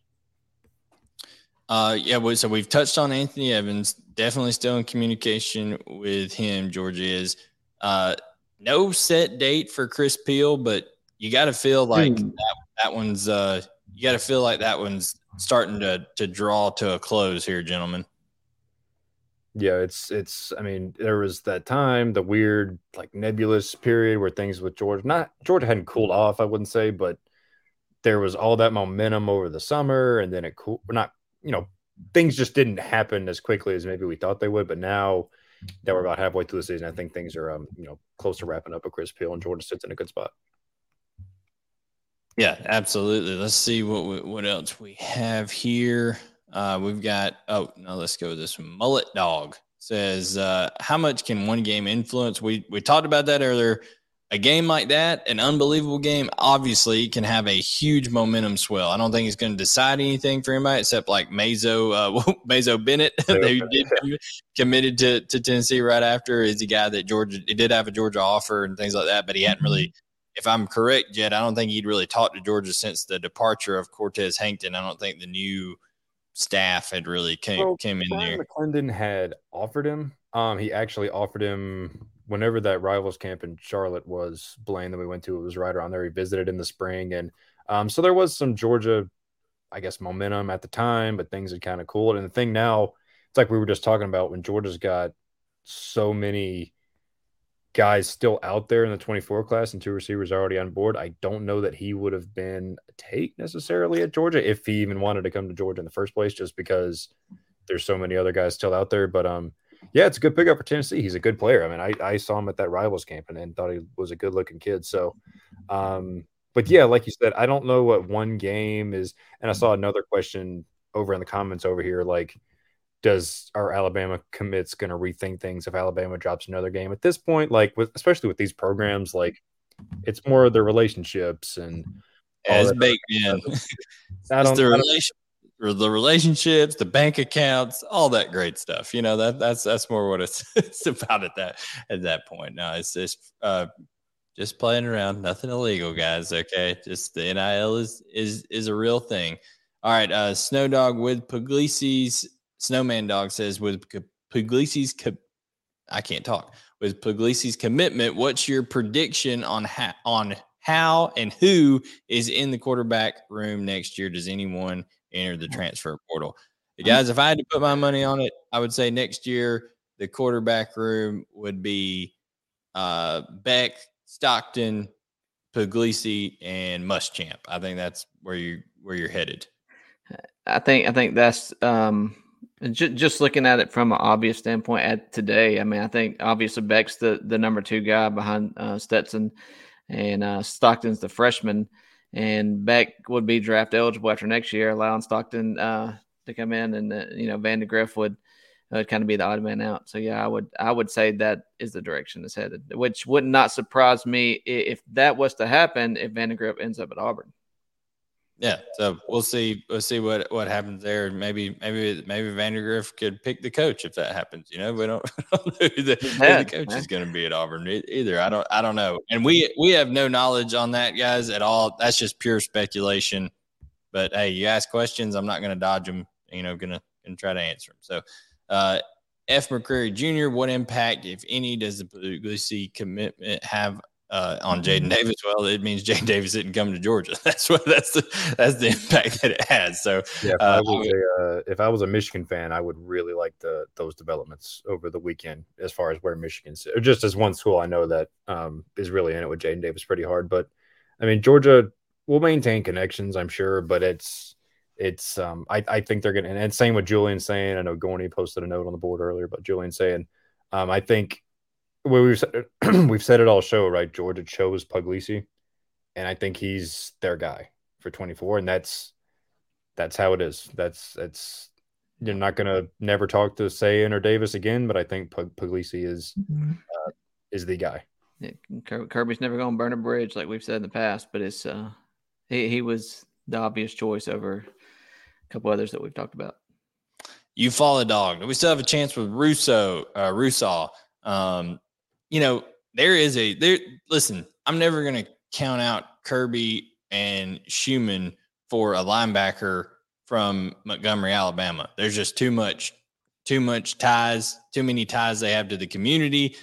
[SPEAKER 1] Uh, yeah, well, so we've touched on Anthony Evans. Definitely still in communication with him. Georgia is. Uh, no set date for Chris Peal, but you got to feel like mm. that, that one's. Uh, you got to feel like that one's starting to to draw to a close here, gentlemen.
[SPEAKER 3] Yeah, it's it's. I mean, there was that time, the weird like nebulous period where things with George not George hadn't cooled off, I wouldn't say, but there was all that momentum over the summer, and then it cool, not you know, things just didn't happen as quickly as maybe we thought they would. But now that we're about halfway through the season, I think things are, um, you know, close to wrapping up with Chris Peal and Georgia sits in a good spot.
[SPEAKER 1] Yeah, absolutely. Let's see what we, what else we have here. Uh, we've got oh no, let's go with this one. Mullet Dog says, uh, "How much can one game influence?" We we talked about that earlier a game like that, an unbelievable game, obviously can have a huge momentum swell. I don't think it's going to decide anything for anybody except like Mazo, uh, Mazo Bennett, they did committed to, to Tennessee right after. Is a guy that Georgia he did have a Georgia offer and things like that, but he hadn't really. If I'm correct, yet I don't think he'd really talked to Georgia since the departure of Cortez Hankton. I don't think the new staff had really came well, came in Bryan there.
[SPEAKER 3] McClendon had offered him. Um, he actually offered him whenever that rivals camp in Charlotte was, Blaine, that we went to, it was right around there. He visited in the spring. And um, so there was some Georgia, I guess, momentum at the time, but things had kind of cooled. And the thing now, it's like we were just talking about when Georgia's got so many guys still out there in the 24 class and two receivers already on board. I don't know that he would have been a take necessarily at Georgia if he even wanted to come to Georgia in the first place, just because there's so many other guys still out there. But um, yeah, it's a good pickup for Tennessee. He's a good player. I mean, I, I saw him at that rivals camp and, and thought he was a good looking kid. So, um, but yeah, like you said, I don't know what one game is. And I saw another question over in the comments over here, like, does our Alabama commits going to rethink things if Alabama drops another game at this point? Like, with especially with these programs, like it's more of the relationships and
[SPEAKER 1] as baked in. I don't, the relation, the relationships, the bank accounts, all that great stuff. You know that that's that's more what it's, it's about at that at that point. No, it's just uh, just playing around, nothing illegal, guys. Okay, just the NIL is is is a real thing. All right, uh, Snow Dog with Puglisi's Snowman Dog says with Puglisi's co- I can't talk with Puglisi's commitment. What's your prediction on ha- on how and who is in the quarterback room next year? Does anyone enter the transfer portal. Guys, if I had to put my money on it, I would say next year the quarterback room would be uh, Beck, Stockton, Puglisi, and Muschamp. I think that's where you where you're headed.
[SPEAKER 2] I think I think that's um, just, just looking at it from an obvious standpoint at today. I mean, I think obviously Beck's the the number two guy behind uh, Stetson, and uh, Stockton's the freshman and Beck would be draft eligible after next year, allowing Stockton uh, to come in, and uh, you know Vandagriff would uh, kind of be the odd man out. So yeah, I would I would say that is the direction it's headed, which would not surprise me if that was to happen if Vandagriff ends up at Auburn.
[SPEAKER 1] Yeah, so we'll see. We'll see what what happens there. Maybe maybe maybe Vandagriff could pick the coach if that happens. You know, we don't, we don't know who the, who the coach is going to be at Auburn either. I don't I don't know, and we we have no knowledge on that, guys, at all. That's just pure speculation. But hey, you ask questions, I'm not going to dodge them. You know, gonna gonna try to answer them. So, uh, F. McCreary Jr. What impact, if any, does the Puglisi commitment have uh, on Jaden mm-hmm. Davis, well, it means Jaden Davis didn't come to Georgia. That's what that's the that's the impact that it has. So
[SPEAKER 3] yeah, if, uh, I, was a, uh, if I was a Michigan fan, I would really like the those developments over the weekend as far as where Michigan's or just as one school I know that um, is really in it with Jaden Davis pretty hard. But I mean, Georgia will maintain connections, I'm sure, but it's it's um, I, I think they're gonna and same with Julian Sayin. I know Gorney posted a note on the board earlier, but Julian Sayin um, I think well, we've said, we've said it all show right. Georgia chose Puglisi, and I think he's their guy for 24, and that's that's how it is. That's that's you're not gonna never talk to Sayin or Davis again, but I think Pug, Puglisi is mm-hmm. uh, is the guy.
[SPEAKER 2] Yeah, Kirby's never gonna burn a bridge like we've said in the past, but it's uh he he was the obvious choice over a couple others that we've talked about.
[SPEAKER 1] You follow dog. We still have a chance with Russo, uh, Russaw. Um, you know, there is a there. Listen, I'm never going to count out Kirby and Schumann for a linebacker from Montgomery, Alabama. There's just too much, too much ties, too many ties they have to the community.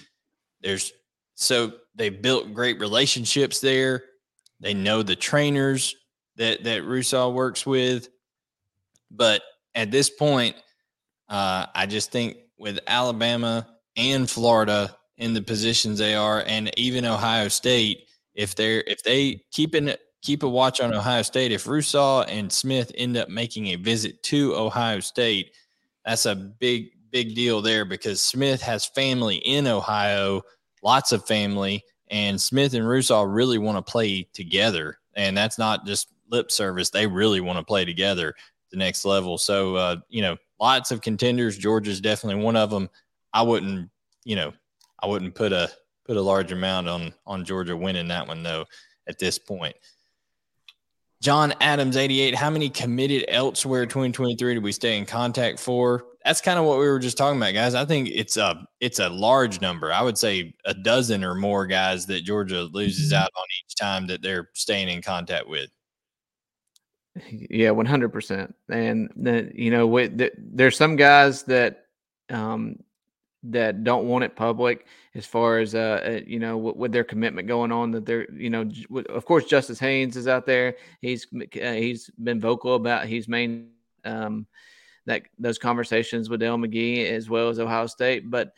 [SPEAKER 1] There's so they built great relationships there. They know the trainers that that Russaw works with, but at this point, uh, I just think with Alabama and Florida in the positions they are, and even Ohio State, if they're if they keep in keep a watch on Ohio State, if Russaw and Smith end up making a visit to Ohio State, that's a big big deal there because Smith has family in Ohio, lots of family, and Smith and Russaw really want to play together, and that's not just lip service; they really want to play together the next level. So, uh, you know, lots of contenders. Georgia's definitely one of them. I wouldn't, you know, I wouldn't put a put a large amount on on Georgia winning that one though at this point. John Adams, 88. How many committed elsewhere 2023 did we stay in contact for? That's kind of what we were just talking about, guys. I think it's a it's a large number. I would say a dozen or more guys that Georgia loses mm-hmm. out on each time that they're staying in contact with.
[SPEAKER 2] Yeah, 100%. And then, you know, with, the, there's some guys that um, that don't want it public as far as uh, uh you know with, with, their commitment going on that they're you know of course Justice Haynes is out there he's uh, he's been vocal about he's main um, that those conversations with Dell McGee as well as Ohio State but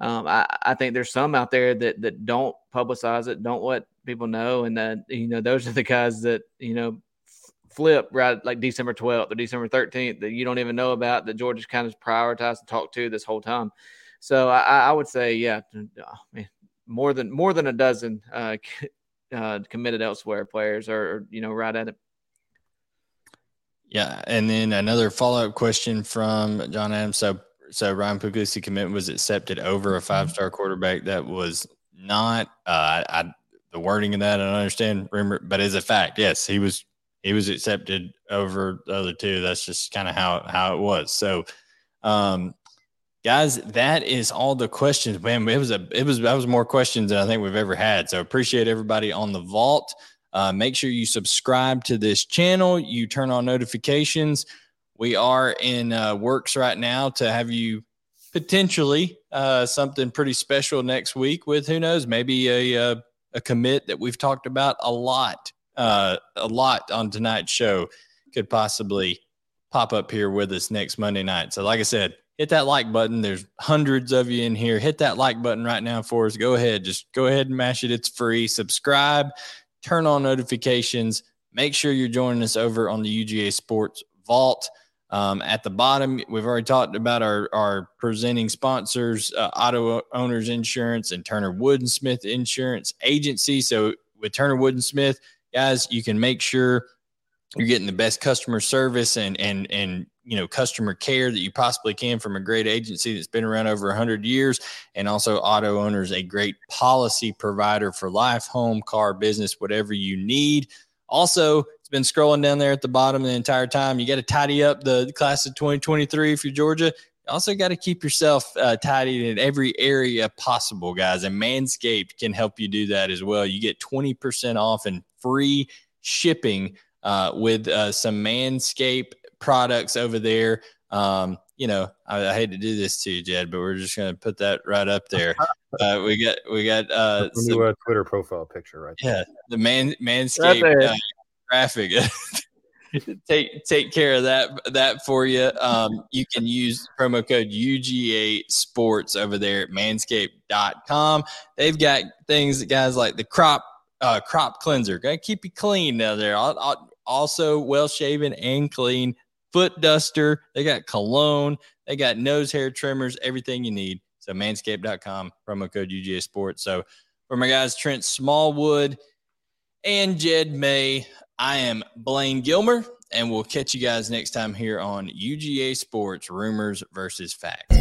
[SPEAKER 2] um, I, I think there's some out there that that don't publicize it don't let people know and that you know those are the guys that you know flip right like December 12th or December 13th that you don't even know about that Georgia's kind of prioritized to talk to this whole time. So I, I would say, yeah, uh, more than more than a dozen uh, uh, committed elsewhere players are, you know, right at it.
[SPEAKER 1] Yeah, and then another follow up question from John Adams. So, so Ryan Puglisi commitment was accepted over a five star quarterback that was not. Uh, I, the wording of that I don't understand, remember, but as a fact, yes, he was he was accepted over the other two. That's just kind of how how it was. So, um, guys that is all the questions. Man it was a it was that was more questions than i think we've ever had. So appreciate everybody on the vault. Uh, make sure you subscribe to this channel. You turn on notifications. We are in uh, works right now to have you potentially uh, something pretty special next week with who knows maybe a, a, uh, a commit that we've talked about a lot uh, a lot on tonight's show could possibly pop up here with us next monday night. So like i said hit that like button. There's hundreds of you in here. Hit that like button right now for us. Go ahead. Just go ahead and mash it. It's free. Subscribe, turn on notifications. Make sure you're joining us over on the UGA Sports Vault. Um, at the bottom, we've already talked about our, our presenting sponsors, uh, Auto Owners Insurance and Turner Wood and Smith Insurance Agency. So with Turner Wood and Smith, guys, you can make sure you're getting the best customer service and and and you know customer care that you possibly can from a great agency that's been around over 100 years and also auto owners a great policy provider for life home car business whatever you need also it's been scrolling down there at the bottom the entire time. You got to tidy up the class of 2023 if you're Georgia. You also got to keep yourself uh, tidied in every area possible, guys. And Manscaped can help you do that as well. You get 20% off and free shipping uh, with uh, some Manscaped products over there. Um, you know, I, I, hate to do this to you, Jed, but we're just going to put that right up there. Uh, we got, we got, uh,
[SPEAKER 3] some, new, uh, Twitter profile picture right
[SPEAKER 1] there. Yeah. The man, Manscaped right uh, graphic. take take care of that that for you. Um, you can use promo code UGA Sports over there at Manscaped.com. They've got things that guys like the crop uh, crop cleanser, gonna keep you clean down there. I'll, I'll, also well shaven and clean. Foot duster. They got cologne. They got nose hair trimmers. Everything you need. So Manscaped.com promo code UGA Sports. So for my guys Trent Smallwood and Jed May. I am Blaine Gilmer, and we'll catch you guys next time here on UGA Sports Rumors versus Facts.